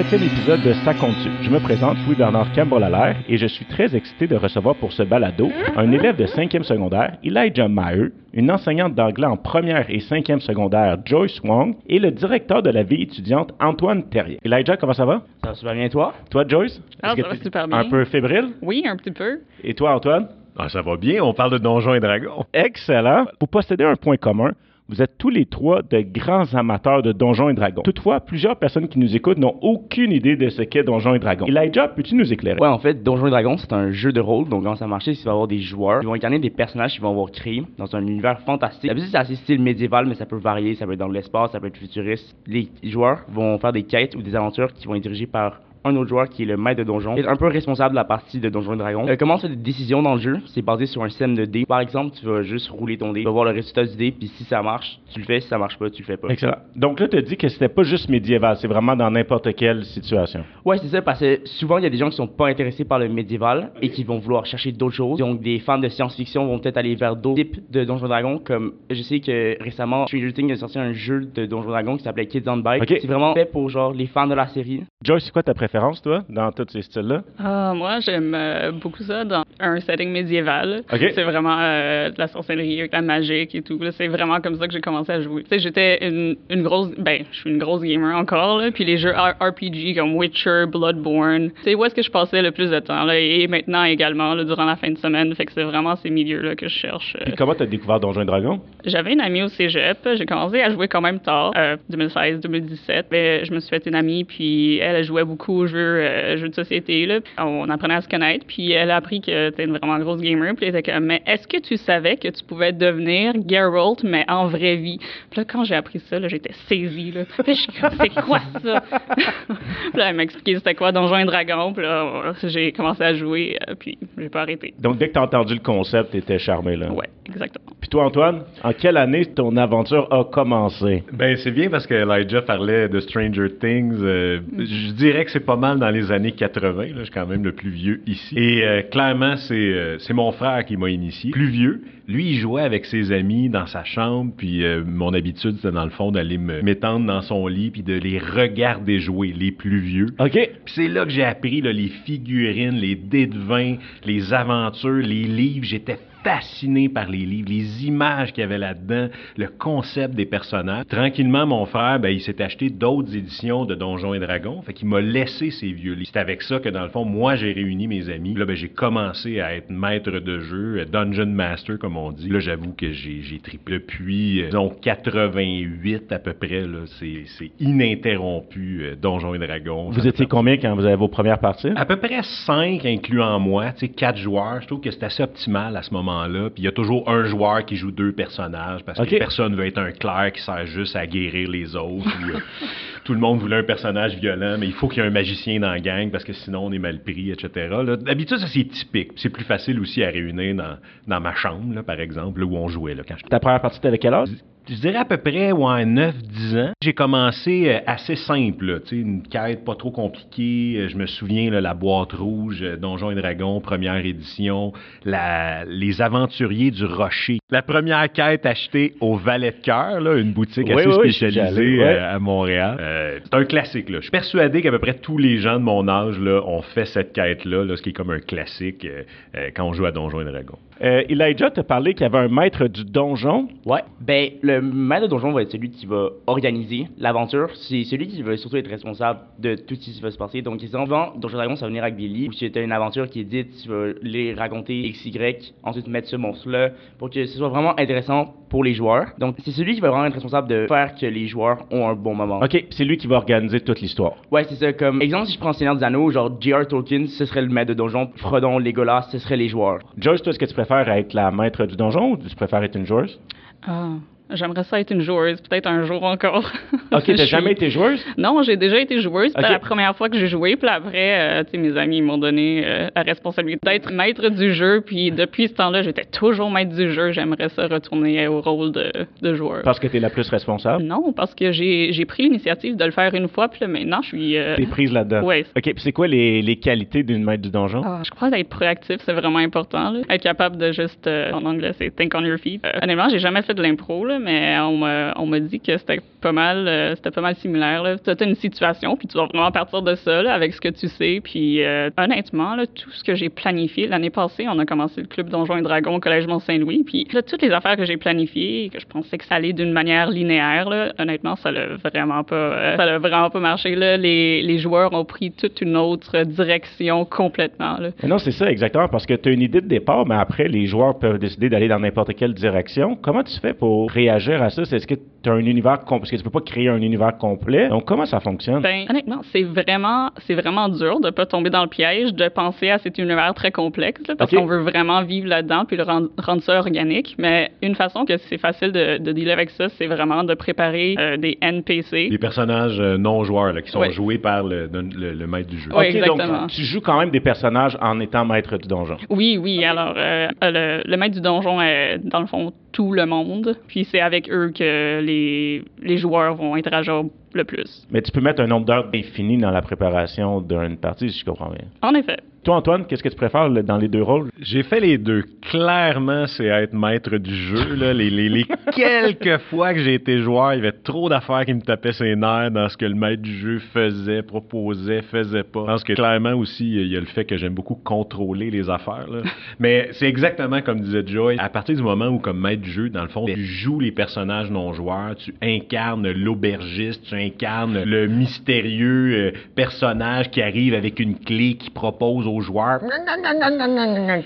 septième épisode de Ça compte Je me présente Louis-Bernard Campbell et je suis très excité de recevoir pour ce balado un élève de cinquième secondaire, Elijah Maher, une enseignante d'anglais en première et cinquième secondaire, Joyce Wong, et le directeur de la vie étudiante, Antoine Terrier. Elijah, comment ça va? Ça va super bien, toi? Toi, Joyce? Ah, ça va super bien. Un peu fébrile? Oui, un petit peu. Et toi, Antoine? Ah, ça va bien, on parle de Donjons et Dragons. Excellent. Vous possédez un point commun. Vous êtes tous les trois de grands amateurs de Donjons et Dragons. Toutefois, plusieurs personnes qui nous écoutent n'ont aucune idée de ce qu'est Donjons et Dragons. Elijah, peux-tu nous éclairer? Ouais, en fait, Donjons et Dragons, c'est un jeu de rôle. Donc, comment ça marche, c'est qu'il va y avoir des joueurs qui vont incarner des personnages qui vont avoir créé dans un univers fantastique. D'habitude, c'est assez style médiéval, mais ça peut varier. Ça peut être dans l'espace, ça peut être futuriste. Les joueurs vont faire des quêtes ou des aventures qui vont être dirigées par un autre joueur qui est le maître de donjon, est un peu responsable de la partie de Donjons et Dragons. Euh, comment on fait des décisions dans le jeu C'est basé sur un système de dés? Par exemple, tu vas juste rouler ton dé, tu vas voir le résultat du dé, puis si ça marche, tu le fais, si ça marche pas, tu le fais pas. Excellent. Donc là, tu as dit que c'était pas juste médiéval, c'est vraiment dans n'importe quelle situation. Ouais, c'est ça, parce que souvent, il y a des gens qui sont pas intéressés par le médiéval et qui vont vouloir chercher d'autres choses. Donc, des fans de science-fiction vont peut-être aller vers d'autres types de Donjons et Dragons, comme je sais que récemment, Stranger Things a sorti un jeu de Donjons et Dragons qui s'appelait Kids on Bike. Ok. C'est vraiment fait pour, genre, les fans de la série. Joyce, c'est quoi ta préférence, toi, dans tous ces styles-là? Ah, moi, j'aime euh, beaucoup ça dans un setting médiéval. OK. C'est vraiment euh, de la sorcellerie, avec la magique et tout. C'est vraiment comme ça que j'ai commencé à jouer. Tu sais, j'étais une, une grosse... Ben, je suis une grosse gamer encore, là. Puis les jeux RPG comme Witcher, Bloodborne, c'est où est-ce que je passais le plus de temps, là. Et maintenant également, là, durant la fin de semaine. Fait que c'est vraiment ces milieux-là que je cherche. euh. Puis comment tu as découvert Donjons et Dragons? J'avais une amie au cégep. J'ai commencé à jouer quand même tard, euh, 2016-2017. Mais je me suis fait une amie, puis elle, elle jouait beaucoup aux jeux, euh, jeux de société. Là. On apprenait à se connaître, puis elle a appris que tu une vraiment grosse gamer. Puis elle était comme, mais est-ce que tu savais que tu pouvais devenir Geralt, mais en vraie vie? Puis là, quand j'ai appris ça, j'étais saisie. Là. Puis je suis comme, c'est quoi ça? puis là, elle m'a expliqué c'était quoi Donjons et Dragons. Puis là, j'ai commencé à jouer, euh, puis j'ai pas arrêté. Donc, dès que tu as entendu le concept, tu étais charmé, là. Ouais, exactement. Puis toi, Antoine, en quelle année ton aventure a commencé? Ben, c'est bien parce que Elijah parlait de Stranger Things. euh, je dirais que c'est pas mal dans les années 80. Là, je suis quand même le plus vieux ici. Et euh, clairement, c'est euh, c'est mon frère qui m'a initié. Plus vieux. Lui, il jouait avec ses amis dans sa chambre. Puis euh, mon habitude, c'était dans le fond d'aller me m'étendre dans son lit puis de les regarder jouer, les plus vieux. OK. Puis c'est là que j'ai appris là, les figurines, les dés de vin, les aventures, les livres. J'étais fasciné par les livres, les images qu'il y avait là-dedans, le concept des personnages. Tranquillement, mon frère, ben, il s'est acheté d'autres éditions de Donjons et Dragons. Fait qu'il m'a laissé ces vieux livres. C'est avec ça que, dans le fond, moi, j'ai réuni mes amis. Là, ben, j'ai commencé à être maître de jeu, euh, Dungeon Master, comme on dit. Là, j'avoue que j'ai, j'ai triplé. Depuis, euh, disons, 88 à peu près, là, c'est, c'est ininterrompu, euh, Donjons et Dragons. Vous étiez combien quand vous avez vos premières parties? à peu près 5 incluant moi, tu sais, 4 joueurs. Je trouve que c'est assez optimal à ce moment-là. Puis il y a toujours un joueur qui joue deux personnages parce que personne veut être un clerc qui sert juste à guérir les autres. ou, euh, tout le monde voulait un personnage violent, mais il faut qu'il y ait un magicien dans la gang parce que sinon on est mal pris, etc. D'habitude, ça c'est typique. C'est plus facile aussi à réunir dans, dans ma chambre, là, par exemple, là, où on jouait là, quand je Ta première partie, avec quel âge? Je dirais à peu près ouais, 9-10 ans. J'ai commencé euh, assez simple, là, tu sais, une quête pas trop compliquée. Euh, Je me souviens, là, la boîte rouge, euh, Donjons et Dragons, première édition, la, les aventuriers du rocher. La première quête achetée au Valet de Cœur, une boutique Oui, assez oui, spécialisée allé, ouais. à Montréal. Euh, c'est un classique. Là. Je suis persuadé qu'à peu près tous les gens de mon âge là, ont fait cette quête-là, là, ce qui est comme un classique euh, quand on joue à Donjons et Dragons. Euh, Elijah t'a parlé qu'il y avait un maître du donjon. Ouais. Ben, le maître de donjon va être celui qui va organiser l'aventure. C'est celui qui va surtout être responsable de tout ce qui va se passer. Donc, souvent, Donjon Dragon, ça va venir avec des livres. Ou si tu as une aventure qui est dite, tu vas les raconter X, Y, ensuite mettre ce monstre-là pour que ce soit vraiment intéressant pour les joueurs. Donc, c'est celui qui va vraiment être responsable de faire que les joueurs ont un bon moment. OK, c'est lui qui va organiser toute l'histoire. Ouais, c'est ça. Comme exemple, si je prends Seigneur des Anneaux, genre J.R. Tolkien, ce serait le maître de donjon. Frodon, Legolas, ce serait les joueurs. Joyce, toi, est-ce que tu préfères être la maître du donjon ou tu préfères être une joueuse? Ah, J'aimerais ça être une joueuse, peut-être un jour encore. Ok, t'as jamais été joueuse? Non, j'ai déjà été joueuse. C'était la première fois que j'ai joué. Puis après, euh, tu sais, mes amis m'ont donné euh, la responsabilité d'être maître du jeu. Puis depuis ce temps-là, j'étais toujours maître du jeu. J'aimerais ça retourner au rôle de, de joueur. Parce que t'es la plus responsable? Non, parce que j'ai pris l'initiative de le faire une fois. Puis là, maintenant, je suis... euh, T'es prise là-dedans? Ouais. Ok, puis c'est quoi les, les qualités d'une maître du donjon? Ah, je crois d'être proactif, c'est vraiment important. là. Être capable de juste, euh, en anglais, c'est think on your feet. Honnêtement, j'ai jamais fait de l'impro, là, mais on m'a, on m'a dit que c'était pas mal, euh, c'était pas mal similaire. Tu as une situation, puis tu vas vraiment partir de ça, avec ce que tu sais. Puis euh, honnêtement, tout ce que j'ai planifié l'année passée, on a commencé le club Donjons et Dragons au collège Mont-Saint-Louis. Puis toutes les affaires que j'ai planifiées, que je pensais que ça allait d'une manière linéaire, honnêtement, ça l'a vraiment pas, euh, ça vraiment pas marché. Les, les joueurs ont pris toute une autre direction complètement. Non, c'est ça, exactement, parce que tu as une idée de départ, mais après, les joueurs peuvent décider d'aller dans n'importe quelle direction. Comment tu fais pour réagir à ça? C'est- Est-ce que tu as un univers complet? Parce que tu peux pas créer un univers complet. Donc, comment ça fonctionne? Ben, honnêtement, c'est vraiment, c'est vraiment dur de pas tomber dans le piège, de penser à cet univers très complexe, là, parce qu'on veut vraiment vivre là-dedans puis le rendre, rendre ça organique. Mais une façon que c'est facile de, de dealer avec ça, c'est vraiment de préparer euh, des NPC. Les personnages euh, non joueurs là, qui sont Ouais. joués par le, le- le maître du jeu. Ouais, Ok, exactement. donc tu joues quand même des personnages en étant maître du donjon. Oui, oui. Alors, euh, le, le maître du donjon est, dans le fond, tout le monde. Puis c'est avec eux que les, les joueurs vont interagir le plus. Mais tu peux mettre un nombre d'heures infini dans la préparation d'une partie, si je comprends bien. En effet. Toi, Antoine, qu'est-ce que tu préfères là, dans les deux rôles? J'ai fait les deux. Clairement, c'est être maître du jeu. Là. Les, les- les quelques fois que j'ai été joueur, il y avait trop d'affaires qui me tapaient ses nerfs dans ce que le maître du jeu faisait, proposait, faisait pas. Je pense que clairement aussi, il y a le fait que j'aime beaucoup contrôler les affaires. là. Mais c'est exactement comme disait Joy. À partir du moment où, comme maître du jeu, dans le fond, tu joues les personnages non joueurs, tu incarnes l'aubergiste, tu incarnes le mystérieux euh, personnage qui arrive avec une clé qui propose aux joueurs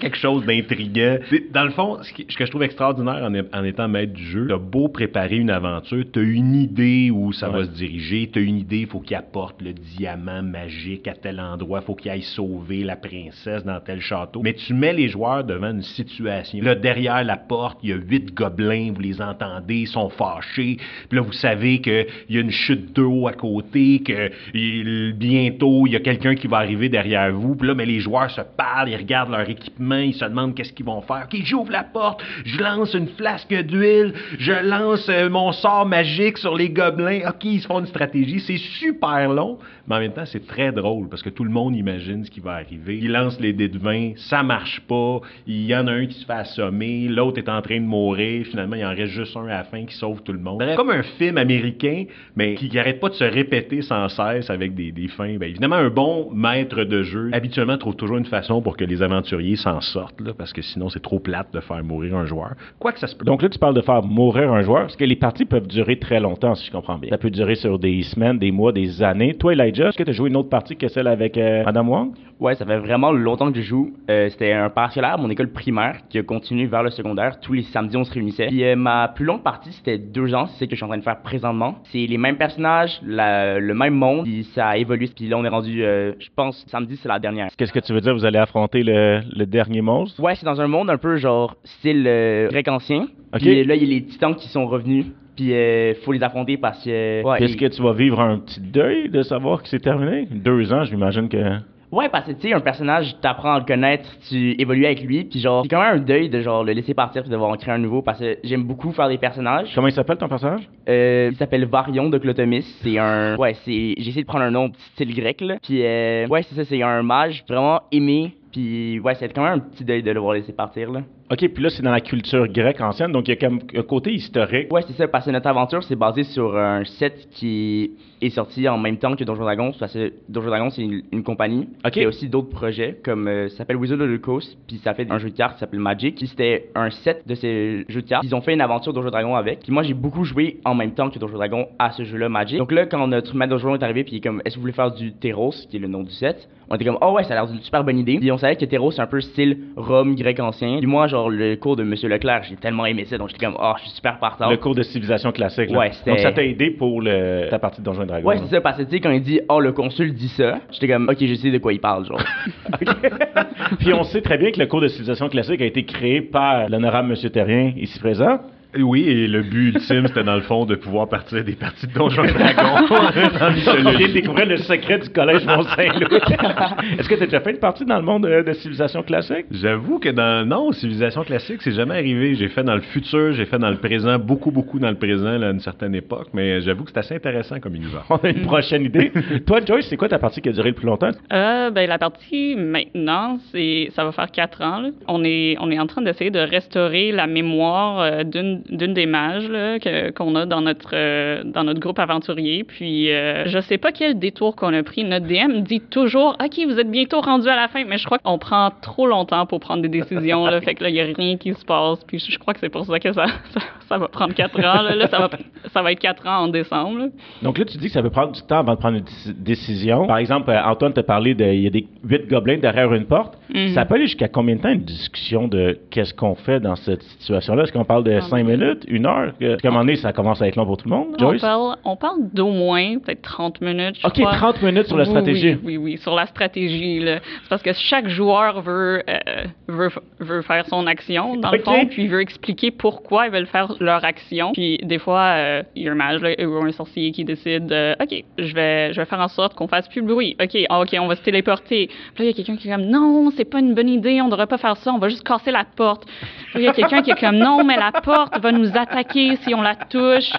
quelque chose d'intriguant. Dans le fond, ce, que je trouve extraordinaire en, étant maître du jeu, t'as beau préparer une aventure, t'as une idée où ça va se diriger, t'as une idée, il faut qu'il apporte le diamant magique à tel endroit, faut qu'il aille sauver la princesse dans tel château. Mais tu mets les joueurs devant une situation. Là, derrière la porte, il y a huit gobelins, vous les entendez, ils sont fâchés. Puis là, vous savez qu'il y a une chute d'eau à côté, que il- bientôt, il y a quelqu'un qui va arriver derrière vous. Puis là, mais les joueurs se parlent, ils regardent leur équipement, ils se demandent qu'est-ce qu'ils vont faire. OK, j'ouvre la porte, je lance une flasque d'huile, je lance euh, mon sort magique sur les gobelins. OK, ils se font une stratégie. C'est super long, mais en même temps, c'est très drôle parce que tout le monde imagine ce qui va arriver. Ils lancent les dés de 20, ça marche pas. Il y en a un qui se fait assommer, l'autre est en train de mourir. Finalement, il en reste juste un à la fin qui sauve tout le monde. Bref, Comme un film américain, mais qui n'arrête pas de se répéter sans cesse avec des, des fins. Ben, évidemment, un bon maître de jeu, habituellement, trouve toujours une façon pour que les aventuriers s'en sortent, là, parce que sinon, c'est trop plate de faire mourir un joueur. Quoi que ça se peut. Donc là, tu parles de faire mourir un joueur, parce que les parties peuvent durer très longtemps, si je comprends bien. Ça peut durer sur des semaines, des mois, des années. Toi, Elijah, est-ce que tu as joué une autre partie que celle avec euh, Madame Wang? Ouais, ça fait vraiment longtemps que je joue. Euh, C'était un parascolaire, mon école primaire, qui a continué vers le secondaire. Tous les samedis, on se réunissait. Puis euh, ma plus longue partie, c'était deux ans. C'est ce que je suis en train de faire présentement. C'est les mêmes personnages, la- le même monde, puis ça a évolué. Puis là, on est rendu, euh, je pense, samedi, c'est la dernière. Qu'est-ce que tu veux dire? Vous allez affronter le, le dernier monstre? Ouais, c'est dans un monde un peu genre style euh, grec ancien. Ok. Puis là, il y a les titans qui sont revenus. Puis euh, faut les affronter parce que. Ouais, Est-ce et- que tu vas vivre un petit deuil de savoir que c'est terminé? Deux ans, j'imagine que... Ouais, parce que tu sais, un personnage, t'apprends à le connaître, tu évolues avec lui, puis genre, c'est quand même un deuil de genre le laisser partir puis devoir en créer un nouveau parce que j'aime beaucoup faire des personnages. Comment il s'appelle ton personnage? Euh, il s'appelle Varion de Clotomis. C'est un. Ouais, c'est. J'ai essayé de prendre un nom style grec, là. Puis, euh, ouais, c'est ça, c'est un mage vraiment aimé. Puis, ouais, c'est quand même un petit deuil de le voir laisser partir, là. OK, puis là, c'est dans la culture grecque ancienne, donc il y a comme un côté historique. Ouais, c'est ça, parce que notre aventure, c'est basé sur un set qui est sorti en même temps que Donjon Dragons, parce que Donjon Dragons, c'est une, une compagnie. Ok. Il y a aussi d'autres projets, comme euh, ça s'appelle Wizard of the Coast, puis ça fait un jeu de cartes qui s'appelle Magic, puis c'était un set de ces jeux de cartes. Ils ont fait une aventure Donjon Dragon avec. Puis moi, j'ai beaucoup joué en même temps que Donjon Dragon à ce jeu-là Magic. Donc là, quand notre maître Donjon est arrivé, puis il est comme, est-ce que vous voulez faire du Teros, qui est le nom du set? On était comme, oh ouais, ça a l'air d'une super bonne idée. Puis on savait que Teros, c'est un peu style Rome, grec ancien. Puis moi, genre, le cours de Monsieur Leclerc, j'ai tellement aimé ça, donc j'étais comme, oh, je suis super partant. Le cours de civilisation classique. là. Ouais, c'était- Donc ça t'a aidé pour le... ta partie de Donjons et Dragons. Ouais, c'est ça, parce que tu sais, quand il dit, oh, le consul dit ça, j'étais comme, ok, je sais de quoi il parle, genre. Puis on sait très bien que le cours de civilisation classique a été créé par l'honorable Monsieur Terrien, ici présent. Oui, et le but ultime, c'était dans le fond de pouvoir partir des parties de Donjons et Dragons dans On mythologie. vient de découvrir le secret du collège Mont-Saint-Louis. Est-ce que tu as déjà fait une partie dans le monde de, de civilisation classique? J'avoue que dans non civilisation classique, c'est jamais arrivé. J'ai fait dans le futur, j'ai fait dans le présent, beaucoup beaucoup dans le présent là, à une certaine époque, mais j'avoue que c'est assez intéressant comme univers. On a une prochaine idée. Toi, Joyce, c'est quoi ta partie qui a duré le plus longtemps? Euh, ben, la partie maintenant, c'est, ça va faire quatre ans. là. On est, on est en train d'essayer de restaurer la mémoire euh, d'une, d'une des mages qu'on a dans notre, euh, dans notre groupe aventurier. Puis, euh, je sais pas quel détour qu'on a pris. Notre DM dit toujours, OK, vous êtes bientôt rendu à la fin, mais je crois qu'on prend trop longtemps pour prendre des décisions. Là, fait que là, il y a rien qui se passe. Puis, je, crois que c'est pour ça que ça, ça, ça va prendre quatre ans. Là, Là, ça, va, ça va être quatre ans en décembre. là. Donc là, tu dis que ça peut prendre du temps avant de prendre une déci- décision. Par exemple, euh, Antoine t'a parlé de, il y a des huit gobelins derrière une porte. Mhm. Ça peut aller jusqu'à combien de temps une discussion de qu'est-ce qu'on fait dans cette situation-là? Est-ce qu'on parle de Ah, cinq oui. Minutes, une heure? Que- Comme un moment donné, ça commence à être long pour tout le monde. On Joyce? parle, on parle d'au moins peut-être 30 minutes. je OK, crois. 30 minutes sur la Oui, stratégie. Oui, oui, oui, sur la stratégie. là. C'est parce que chaque joueur veut, euh, veut, veut faire son action, dans le fond, puis il veut expliquer pourquoi ils veulent faire leur action. Puis des fois, euh, il y a un mage là, ou un sorcier qui décide euh, OK, je vais, je vais faire en sorte qu'on fasse plus de bruit. OK, ah, OK, on va se téléporter. Puis là, il y a quelqu'un qui est comme Non, c'est pas une bonne idée, on devrait pas faire ça, on va juste casser la porte. Puis il y a quelqu'un qui est comme Non, mais la porte va nous attaquer si on la touche.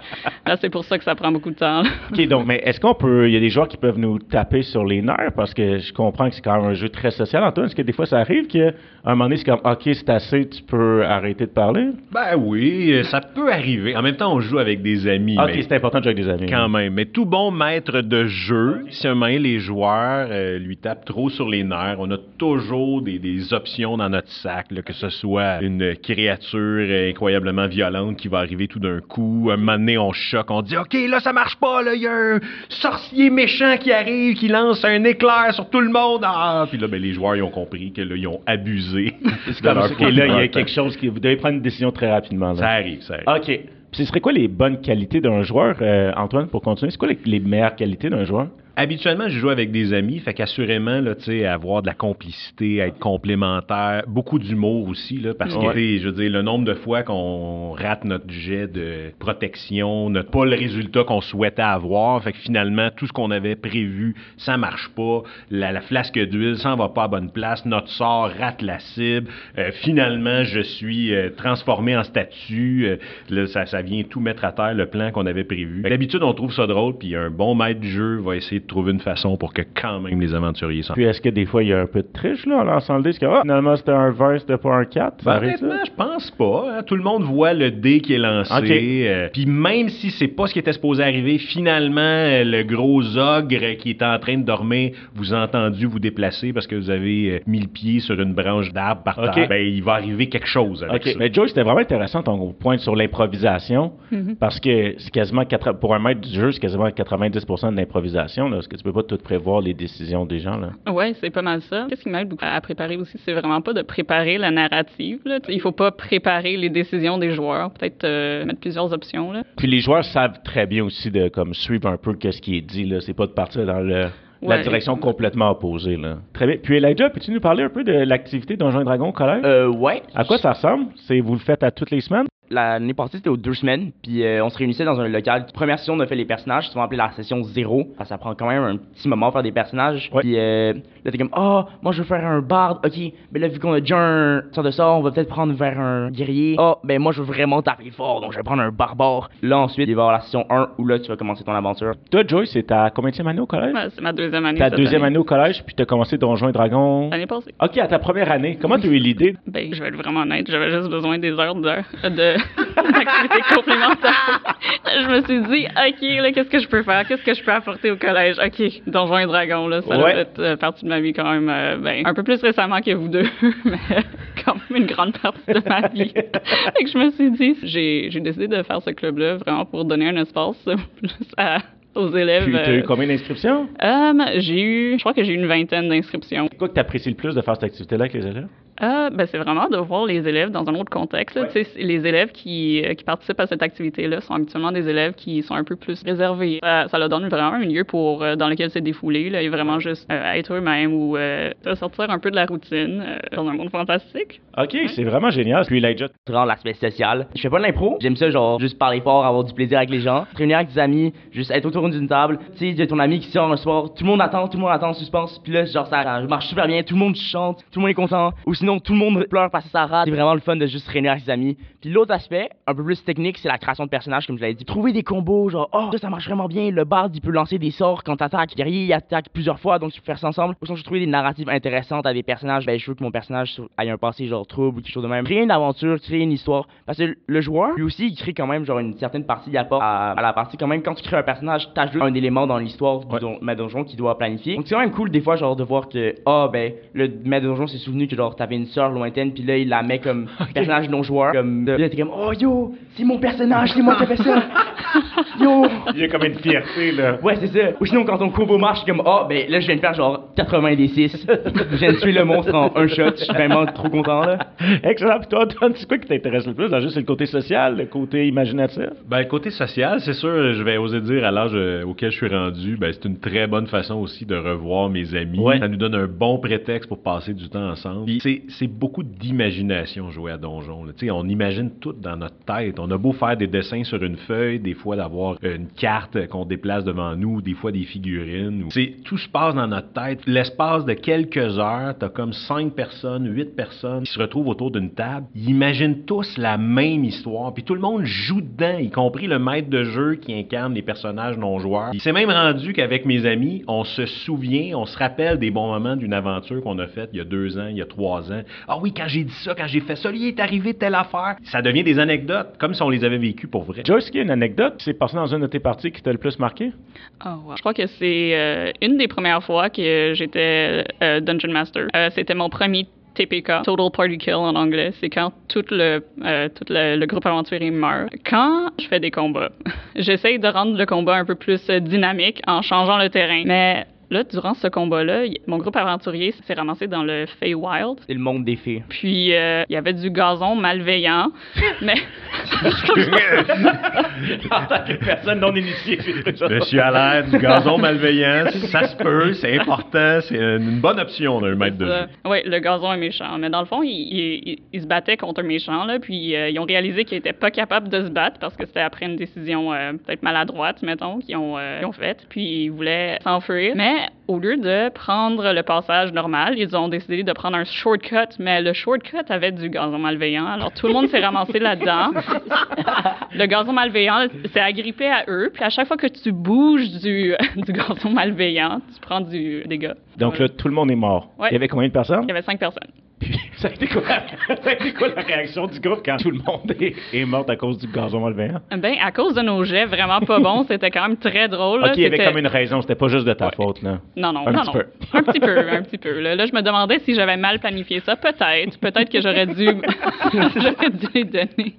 Là, c'est pour ça que ça prend beaucoup de temps. là. OK, donc, mais est-ce qu'on peut. Il y a des joueurs qui peuvent nous taper sur les nerfs? Parce que je comprends que c'est quand même un jeu très social. Antoine, est-ce que des fois ça arrive qu'à un moment donné, c'est comme OK, c'est assez, tu peux arrêter de parler? Ben oui, euh, ça peut arriver. En même temps, on joue avec des amis. OK, c'est important de jouer avec des amis. Quand même. Mais tout bon maître de jeu, si un moment donné, les joueurs euh, lui tapent trop sur les nerfs, on a toujours des, des options dans notre sac, là, que ce soit une créature euh, incroyablement violente qui va arriver tout d'un coup. Un moment donné, on choque, on dit OK, là, ça marche pas, là, il y a un sorcier méchant qui arrive, qui lance un éclair sur tout le monde. Ah! Puis là, ben, les joueurs, ils ont compris que là, ils ont abusé. C'est de comme leur ça. OK, là, il y a quelque chose qui. Vous devez prendre une décision très rapidement. là. Ça arrive, ça arrive. OK. Puis ce serait quoi les bonnes qualités d'un joueur, euh, Antoine, pour continuer? C'est quoi les, les meilleures qualités d'un joueur? Habituellement, je joue avec des amis, fait qu'assurément, là, tu sais, avoir de la complicité, être complémentaire, beaucoup d'humour aussi, là, parce que, Ouais. je veux dire, le nombre de fois qu'on rate notre jet de protection, n'a pas le résultat qu'on souhaitait avoir, fait que finalement, tout ce qu'on avait prévu, ça marche pas, la, la flasque d'huile s'en va pas à bonne place, notre sort rate la cible, Euh, finalement, je suis euh, transformé en statue, Euh, là, ça, ça vient tout mettre à terre, le plan qu'on avait prévu. D'habitude, on trouve ça drôle, puis un bon maître du jeu va essayer de trouver une façon pour que quand même les aventuriers s'en Puis est-ce que des fois il y a un peu de triche là, en lançant le dé? Parce que ah, finalement c'était un 20, c'était pas un 4. Ça Ben, honnêtement, je pense pas. hein. Tout le monde voit le dé qui est lancé. Euh, Puis même si c'est pas ce qui était supposé arriver, finalement, euh, le gros ogre qui est en train de dormir vous a entendu vous déplacer parce que vous avez euh, mis le pied sur une branche d'arbre par Ok. terre. Ben, il va arriver quelque chose avec OK. ça. Mais Joe, c'était vraiment intéressant ton point sur l'improvisation Mhm. parce que c'est quasiment pour un maître du jeu, c'est quasiment 90% de l'improvisation là, parce que tu peux pas tout prévoir les décisions des gens là? Ouais, c'est pas mal ça. Qu'est-ce qui m'aide beaucoup à préparer aussi, c'est vraiment pas de préparer la narrative. Là. Il faut pas préparer les décisions des joueurs. Peut-être euh, mettre plusieurs options. Là. Puis les joueurs savent très bien aussi de comme suivre un peu qu'est-ce qui est dit là, c'est pas de partir dans le la Ouais. direction complètement opposée là. Très bien. Puis Elijah, peux-tu nous parler un peu de l'activité Donjons et Dragons au collège Euh, ouais. À quoi ça ressemble? C'est vous le faites à toutes les semaines? L'année passée, c'était aux deux semaines, puis euh, on se réunissait dans un local. Première session, on a fait les personnages, souvent appelé la session zéro, parce que ça prend quand même un petit moment à faire des personnages. Ouais. Puis euh, là, t'es comme, ah, moi je veux faire un barde, ok, mais là, vu qu'on a déjà un sort de sort, on va peut-être prendre vers un guerrier. Ah, ben moi je veux vraiment taper fort, donc je vais prendre un barbare. Là, ensuite, il va y avoir la session 1 où là, tu vas commencer ton aventure. Toi Joyce, c'est ta combien de année au collège? Ouais, c'est ma deuxième année. Ta cette deuxième année. année au collège, puis tu as commencé Donjons et Dragons. L'année passée. OK, à ta première année. Comment tu as eu l'idée? Ben, je vais être vraiment honnête, j'avais juste besoin des heures de, de d'activités complémentaires. je me suis dit, OK, là, qu'est-ce que je peux faire? Qu'est-ce que je peux apporter au collège? OK, Donjons et Dragons, là, ça Ouais. a fait euh, partie de ma vie quand même, euh, ben, un peu plus récemment que vous deux, mais quand même une grande partie de ma vie. fait que je me suis dit, j'ai, j'ai décidé de faire ce club-là vraiment pour donner un espace plus à aux élèves. Puis, t'as eu euh, combien d'inscriptions? euh, j'ai eu, je crois que j'ai eu une vingtaine d'inscriptions. C'est quoi que t'apprécies le plus de faire cette activité-là avec les élèves? Euh, ben, c'est vraiment de voir les élèves dans un autre contexte. là. Ouais. Les élèves qui, euh, qui participent à cette activité-là sont habituellement des élèves qui sont un peu plus réservés. Ça, ça leur donne vraiment un lieu pour, euh, dans lequel se défouler là, et vraiment juste euh, être eux-mêmes ou euh, sortir un peu de la routine euh, dans un monde fantastique. OK, c'est vraiment génial. Puis, Elijah, vraiment l'aspect social. Je fais pas de l'impro. J'aime ça, genre, juste parler fort, avoir du plaisir avec les gens. Se réunir avec des amis, juste être autour d'une table. Tu sais, il y a ton ami qui sort un soir, tout le monde attend, tout le monde attend en suspense. Puis là, genre, ça marche super bien, tout le monde chante, tout le monde est content. Ou sinon, tout le monde pleure parce que ça rate. C'est vraiment le fun de juste réunir avec ses amis. Puis l'autre aspect, un peu plus technique, c'est la création de personnages, comme je l'avais dit. Trouver des combos, genre, oh, ça, ça marche vraiment bien. Le bard, il peut lancer des sorts quand t'attaques. Le guerrier, il attaque plusieurs fois, donc tu peux faire ça ensemble. Ou sinon, je trouver des narratives intéressantes à des personnages. Ben, je veux que mon personnage ait un passé, genre, trouble ou quelque chose de même. Créer une aventure, créer une histoire. Parce que le joueur, lui aussi, il crée quand même, genre, une certaine partie, il apporte à, à la partie. Quand même, quand tu crées un personnage, t'ajoutes un élément dans l'histoire du Ouais. don- maître donjon qu'il doit planifier. Donc, c'est quand même cool, des fois, genre, de voir que, ah, ben, le maître donjon s'est souvenu que, genre, t'avais une sœur lointaine, puis là, il la met comme personnage non-joueur. Comme, puis là, t'es comme, oh, yo, c'est mon personnage, c'est moi qui ai fait ça. yo. il y a comme une fierté, là. Ouais, c'est ça. Ou sinon, quand ton combo marche, je suis comme, ah, ben là, je viens de faire genre 80 des 6. je viens de tuer le monstre en un shot. Je suis vraiment trop content, là. Excellent. Puis toi, Antoine, c'est quoi qui t'intéresse le plus? Dans juste le côté social, le côté imaginatif? Ben, côté social, c'est sûr, je vais oser dire à l'âge euh, auquel je suis rendu, ben, c'est une très bonne façon aussi de revoir mes amis. Ouais. Ça nous donne un bon prétexte pour passer du temps ensemble. Puis c'est, c'est beaucoup d'imagination jouer à Donjon. là. On imagine tout dans notre tête. On a beau faire des dessins sur une feuille, des fois d'avoir une carte qu'on déplace devant nous, des fois des figurines. C'est, tout se passe dans notre tête. L'espace de quelques heures, t'as comme cinq personnes, huit personnes qui se retrouvent autour d'une table. Ils imaginent tous la même histoire. Puis tout le monde joue dedans, y compris le maître de jeu qui incarne les personnages non joueurs. Il s'est même rendu qu'avec mes amis, on se souvient, on se rappelle des bons moments d'une aventure qu'on a faite il y a deux ans, il y a trois ans. Ah oui, quand j'ai dit ça, quand j'ai fait ça, il est arrivé telle affaire. Ça devient des anecdotes, comme si on les avait vécues pour vrai. Joyce, y a une anecdote qui s'est passée dans une de tes parties qui t'a le plus marqué? Ah, ouais. Je crois que c'est euh, une des premières fois que j'étais euh, Dungeon Master. Euh, C'était mon premier TPK, Total Party Kill en anglais. C'est quand tout le, euh, tout le, le groupe aventurier meurt. Quand je fais des combats, j'essaye de rendre le combat un peu plus dynamique en changeant le terrain. Mais là, durant ce combat-là, mon groupe aventurier s'est ramassé dans le Feywild. C'est le monde des fées. Puis, euh, il y avait du gazon malveillant. mais en tant que personne non initiée, à l'air du gazon malveillant, ça se peut, c'est important, c'est une bonne option d'un maître de jeu. Oui, le gazon est méchant. Mais dans le fond, il, il- il- il se battait contre un méchant, là, puis euh, ils ont réalisé qu'ils n'étaient pas capables de se battre parce que c'était après une décision euh, peut-être maladroite, mettons, qu'ils ont, euh, qu'ils ont faite. Puis ils voulaient s'enfuir. Mais au lieu de prendre le passage normal, ils ont décidé de prendre un shortcut. Mais le shortcut avait du gazon malveillant. Alors tout le monde s'est ramassé là-dedans. Le gazon malveillant s'est agrippé à eux. Puis à chaque fois que tu bouges du, du gazon malveillant, tu prends du dégât. Donc là, tout le monde est mort. Ouais. Il y avait combien de personnes? Il y avait cinq personnes. Puis, ça a été quoi, la- ça a été quoi la réaction du groupe quand tout le monde est, est mort à cause du gazon malveillant? Ben, à cause de nos jets vraiment pas bons, c'était quand même très drôle. là. Ok, il y avait comme une raison, c'était pas juste de ta Ouais. faute, là. Non, non, Un non, petit non. peu. Un petit peu, un petit peu. Là, Là, je me demandais si j'avais mal planifié ça. Peut-être. Peut-être que j'aurais dû... j'aurais dû donner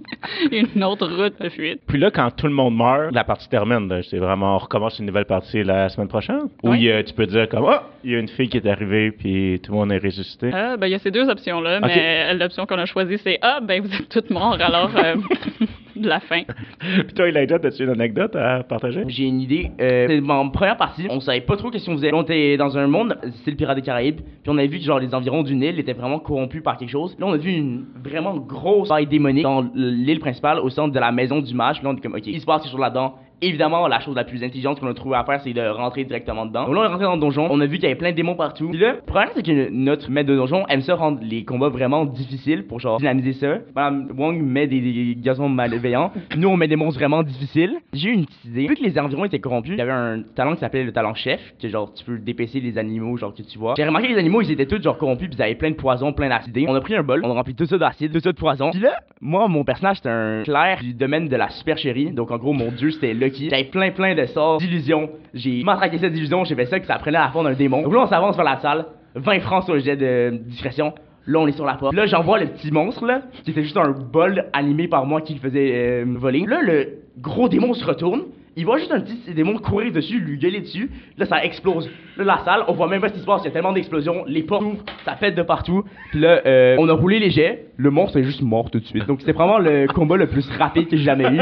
une autre route de fuite. Puis là, quand tout le monde meurt, la partie termine. là. C'est vraiment, on recommence une nouvelle partie la semaine prochaine? Ou Ouais. a- tu peux dire comme, ah, il y a une fille qui est arrivée, puis tout le monde est ressuscité? Euh, ben, il y a ces deux options-là, Ok. mais l'option qu'on a choisie, c'est Ah, ben, vous êtes toutes morts, alors euh, de la fin. Puis toi, Elijah, as-tu une anecdote à partager? J'ai une idée. Euh, c'est mon première partie. On savait pas trop qu'est-ce qu'on faisait. On était dans un monde, c'est le Pirate des Caraïbes. Puis on avait vu que genre les environs d'une île étaient vraiment corrompus par quelque chose. Là, on a vu une vraiment grosse faille démonique dans l'île principale, au centre de la maison du mage. Puis là, on était comme, ok, il se passe quelque chose là-dedans. Évidemment, la chose la plus intelligente qu'on a trouvé à faire, c'est de rentrer directement dedans. Donc là, on est rentré dans le donjon. On a vu qu'il y avait plein de démons partout. Puis là, le problème, c'est que notre maître de donjon aime ça rendre les combats vraiment difficiles pour genre dynamiser ça. Madame Wong met des, des gazons malveillants. Nous, on met des monstres vraiment difficiles. J'ai eu une petite idée. Vu que les environs étaient corrompus, il y avait un talent qui s'appelait le talent chef, que genre tu peux dépecer les animaux, genre que tu vois. J'ai remarqué que les animaux, ils étaient tous genre corrompus, puis ils avaient plein de poison, plein d'acide. On a pris un bol, on a rempli tout ça d'acide, tout ça de poison. Puis là, moi, mon personnage, c'était un clerc du domaine de la supercherie. Donc en gros, mon dieu, c'était J'avais plein, plein de sorts d'illusions. J'ai matraqué cette illusion, j'ai fait ça, que ça prenait à fond d'un démon. Donc là, on s'avance vers la salle, 20 francs sur le jet de discrétion. Là, on est sur la porte. Là, j'envoie le petit monstre, là, qui était juste un bol animé par moi qui le faisait euh, voler. Là, le gros démon se retourne il voit juste un petit démon courir dessus, lui gueuler dessus. Là, ça explose. Là, la salle, on voit même pas ce qui se passe. Il y a tellement d'explosions. Les portes ouvrent, ça pète de partout. Puis là, euh, on a roulé les jets. Le monstre est juste mort tout de suite. Donc, c'était vraiment le combat le plus rapide que j'ai jamais eu.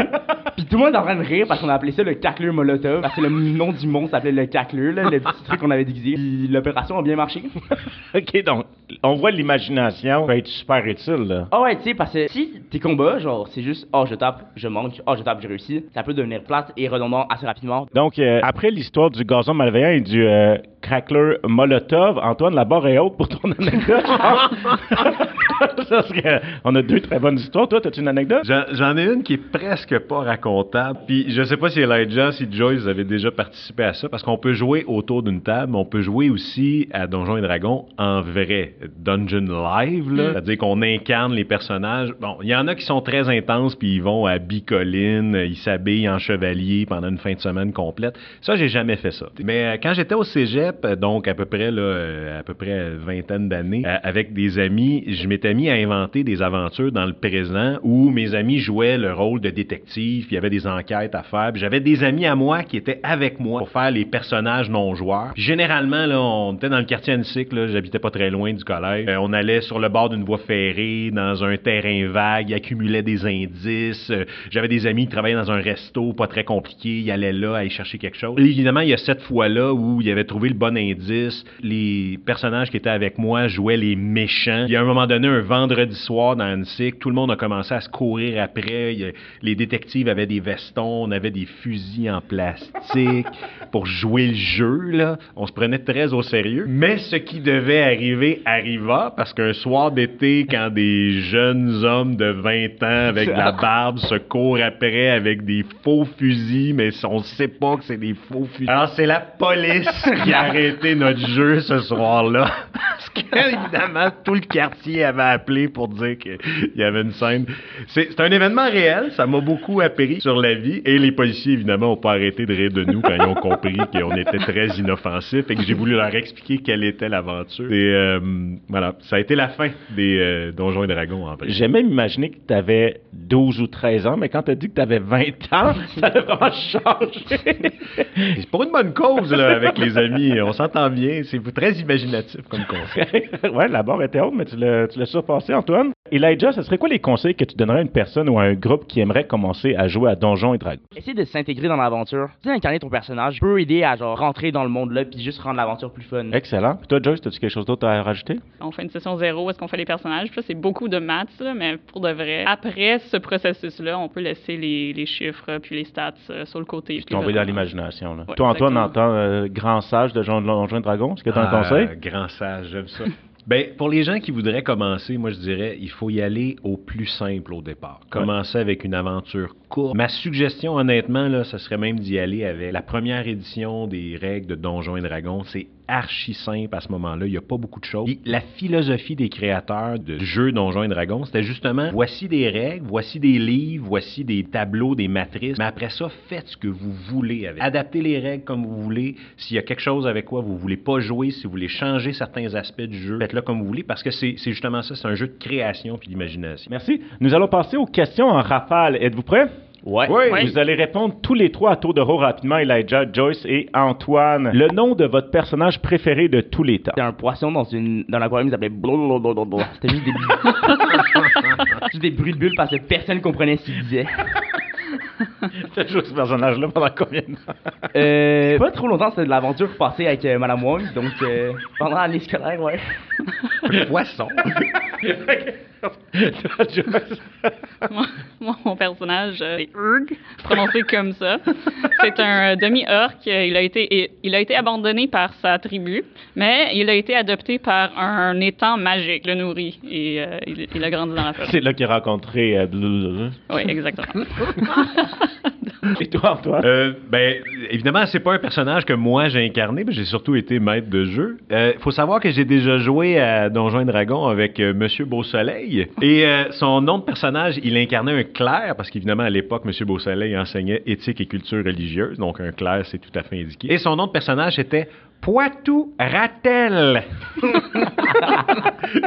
Puis tout le monde est en train de rire parce qu'on a appelé ça le cacleur molotov. Parce que le nom du monstre s'appelait le cacleur, là, le petit truc qu'on avait déguisé. Puis l'opération a bien marché. OK, donc, on voit l'imagination va être super utile, là. Ah ouais, tu sais, parce que si tes combats, genre, c'est juste, oh, je tape, je manque, oh, je tape, j'ai réussi, ça peut devenir plate et redondant assez rapidement. Donc, euh, après l'histoire du gazon malveillant et du euh, crackler Molotov, Antoine, la barre est haute pour ton anecdote, On a deux très bonnes histoires. Toi, as-tu une anecdote? J'en ai une qui est presque pas racontable. Puis je sais pas si Elijah, si Joyce vous avez déjà participé à ça, parce qu'on peut jouer autour d'une table, mais on peut jouer aussi à Donjons et Dragons en vrai. Dungeon Live, là. C'est-à-dire qu'on incarne les personnages. Bon, il y en a qui sont très intenses, puis ils vont à Bicoline, ils s'habillent en chevalier pendant une fin de semaine complète. Ça, j'ai jamais fait ça. Mais euh, quand j'étais au cégep, donc à peu près, là, euh, à peu près vingtaine d'années, euh, avec des amis, je m'étais mis à inventer des aventures dans le présent où mes amis jouaient le rôle de détective, il y avait des enquêtes à faire. J'avais des amis à moi qui étaient avec moi pour faire les personnages non joueurs. Puis généralement, on était dans le quartier Annecy, j'habitais pas très loin du collège. Euh, on allait sur le bord d'une voie ferrée, dans un terrain vague, ils accumulaient des indices. Euh, J'avais des amis qui travaillaient dans un resto, pas très compliqué, ils allaient là, aller chercher quelque chose. Évidemment, il y a cette fois-là où ils avaient trouvé le bon indice. Les personnages qui étaient avec moi jouaient les méchants. Il y a un moment donné, un vendredi soir dans Annecy, tout le monde a commencé à se courir après. Il les détectives avaient des vestons, on avait des fusils en plastique pour jouer le jeu. Là. On se prenait très au sérieux. Mais ce qui devait arriver arriva parce qu'un soir d'été, quand des jeunes hommes de 20 ans avec de la barbe se courent après avec des faux fusils, mais on sait pas que c'est des faux fusils. Alors c'est la police qui a arrêté notre jeu ce soir-là. Parce que, évidemment, tout le quartier avait appelé pour dire qu'il y avait une scène. C'est un événement réel, ça m'a beaucoup appris sur la vie. Et les policiers, évidemment, n'ont pas arrêté de rire de nous quand ils ont compris qu'on était très inoffensifs et que j'ai voulu leur expliquer quelle était l'aventure. Et euh, voilà, ça a été la fin des euh, Donjons et Dragons en vrai. J'ai même imaginé que tu avais 12 ou 13 ans, mais quand tu as dit que tu avais 20 ans, ça a vraiment changé. C'est pour une bonne cause, là, avec les amis. On s'entend bien. C'est très imaginatif comme concept. ouais, la barre était haute, mais tu l'as tu surpassé, Antoine? Elijah, ce serait quoi les conseils que tu donnerais à une personne ou à un groupe qui aimerait commencer à jouer à Donjons et Dragons? Essayer de s'intégrer dans l'aventure. Tu sais, incarner ton personnage peut aider à, genre, rentrer dans le monde-là puis juste rendre l'aventure plus fun. Excellent. Puis toi, Joyce, as-tu quelque chose d'autre à rajouter? On fait une session zéro, où est-ce qu'on fait les personnages? Puis là, c'est beaucoup de maths, là, mais pour de vrai. Après ce processus-là, on peut laisser les, les chiffres puis les stats euh, sur le côté. Puis tomber dans l'imagination. là. Ouais, toi, Antoine, en exactement. tant euh, grand sage de Donjons Donjons et Dragons, est-ce que tu as un Ah, conseil? Grand sage, j'aime ça. Ben, pour les gens qui voudraient commencer, moi je dirais, il faut y aller au plus simple au départ. Commencer avec une aventure courte. Ma suggestion, honnêtement, là, ce serait même d'y aller avec la première édition des règles de Donjons et Dragons. C'est archi simple à ce moment-là. Il n'y a pas beaucoup de choses. Puis la philosophie des créateurs de jeux Donjons et Dragons, c'était justement voici des règles, voici des livres, voici des tableaux, des matrices. Mais après ça, faites ce que vous voulez avec. Adaptez les règles comme vous voulez. S'il y a quelque chose avec quoi vous voulez pas jouer, si vous voulez changer certains aspects du jeu, faites-le comme vous voulez parce que c'est c'est justement ça. C'est un jeu de création puis d'imagination. Merci. Nous allons passer aux questions en rafale. Êtes-vous prêts? Ouais. Ouais. Vous allez répondre tous les trois à tour de rôle rapidement, Elijah, Joyce et Antoine. Le nom de votre personnage préféré de tous les temps. C'était un poisson dans une dans l'aquarium, il s'appelait blablabla. C'était juste des juste des bruits de bulles parce que personne comprenait ce qu'il disait. T'as joué ce personnage-là pendant combien de temps? Euh, pas trop longtemps, c'était de l'aventure passée avec euh, Madame Wong, donc euh, pendant l'année scolaire, ouais. Poisson. Moi, mon personnage, euh, c'est Urg, prononcé comme ça. C'est un euh, demi-orc. Il a été, il a été abandonné par sa tribu, mais il a été adopté par un étang magique, le nourrit, et euh, il, il a grandi dans la forêt. C'est là qu'il a rencontré euh, blablabla. Oui, exactement. Et toi, Antoine? Euh, ben, évidemment, c'est pas un personnage que moi j'ai incarné, mais j'ai surtout été maître de jeu. Il faut savoir que j'ai déjà joué à Donjons et Dragons avec euh, Monsieur Beausoleil. Et euh, son nom de personnage, il incarnait un clerc, parce qu'évidemment, à l'époque, Monsieur Beausoleil enseignait éthique et culture religieuse, donc un clerc, c'est tout à fait indiqué. Et son nom de personnage était Poitou Ratel.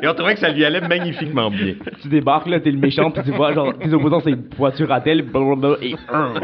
et on trouvait que ça lui allait magnifiquement bien. Tu débarques là, t'es le méchant, puis tu vois genre tes opposants c'est voiture à tel, blablabla, et un.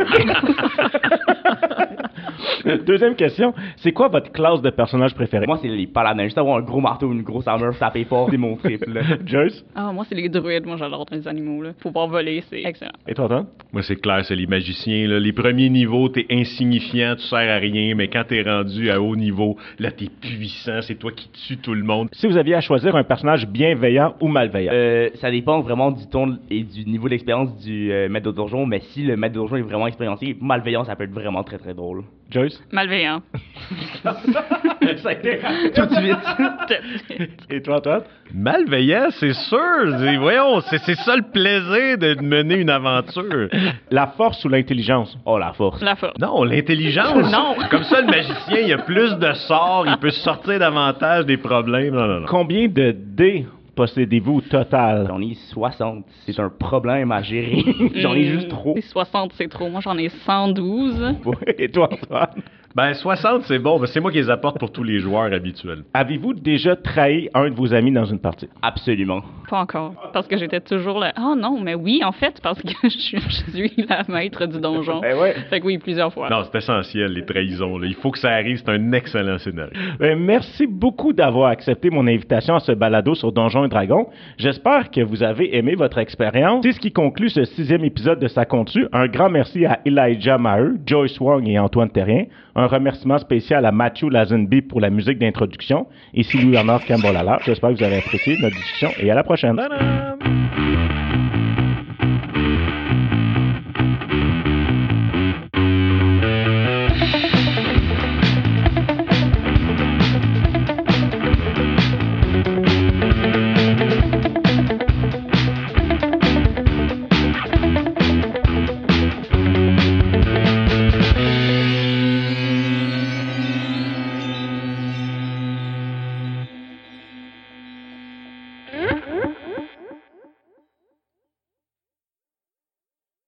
Deuxième question, c'est quoi votre classe de personnage préféré? Moi, c'est les paladins. Juste avoir un gros marteau, une grosse armure, taper fort, c'est mon triple. Joyce? Ah, moi, c'est les druides. Moi, j'adore les animaux. Là. Pouvoir voler, c'est excellent. Et toi, Antoine? Moi, c'est clair, c'est les magiciens. là. Les premiers niveaux, t'es insignifiant, tu sers à rien, mais quand t'es rendu à haut niveau, là, t'es puissant, c'est toi qui tue tout le monde. Si vous aviez à choisir un personnage bienveillant ou malveillant? Euh, ça dépend vraiment du ton et du niveau d'expérience du euh, maître de donjon, mais si le maître de donjon est vraiment expérimenté, malveillant, ça peut être vraiment très très drôle. Joyce? Malveillant. Ça a été Tout de suite. Et toi, Antoine? Malveillant, c'est sûr. C'est- Voyons, c'est c'est ça le plaisir de mener une aventure. La force ou l'intelligence? Oh, la force. La force. Non, l'intelligence. Non. Comme ça, le magicien, il a plus de sorts, il peut sortir davantage des problèmes. Non, non, non. Combien de dés possédez-vous au total? J'en ai 60. C'est un problème à gérer. J'en ai juste trop. Les 60, c'est trop. Moi, j'en ai 112. Et toi, Antoine? Ben, 60, c'est bon, c'est moi qui les apporte pour tous les joueurs habituels. Avez-vous déjà trahi un de vos amis dans une partie? Absolument. Pas encore. Parce que j'étais toujours là. Ah non, mais oui, en fait, parce que je suis, je suis la maître du donjon. Ben ouais. Fait que oui, plusieurs fois. Non, c'est essentiel, les trahisons. là. Il faut que ça arrive, c'est un excellent scénario. Ben, merci beaucoup d'avoir accepté mon invitation à ce balado sur Donjons et Dragons. J'espère que vous avez aimé votre expérience. C'est ce qui conclut ce sixième épisode de Ça Contu. Un grand merci à Elijah Maheu, Joyce Wong et Antoine Terrien. Un remerciement spécial à Matthew Lazenby pour la musique d'introduction. Ici Louis-Bernard Campbell J'espère que vous avez apprécié notre discussion et à la prochaine. Tadam!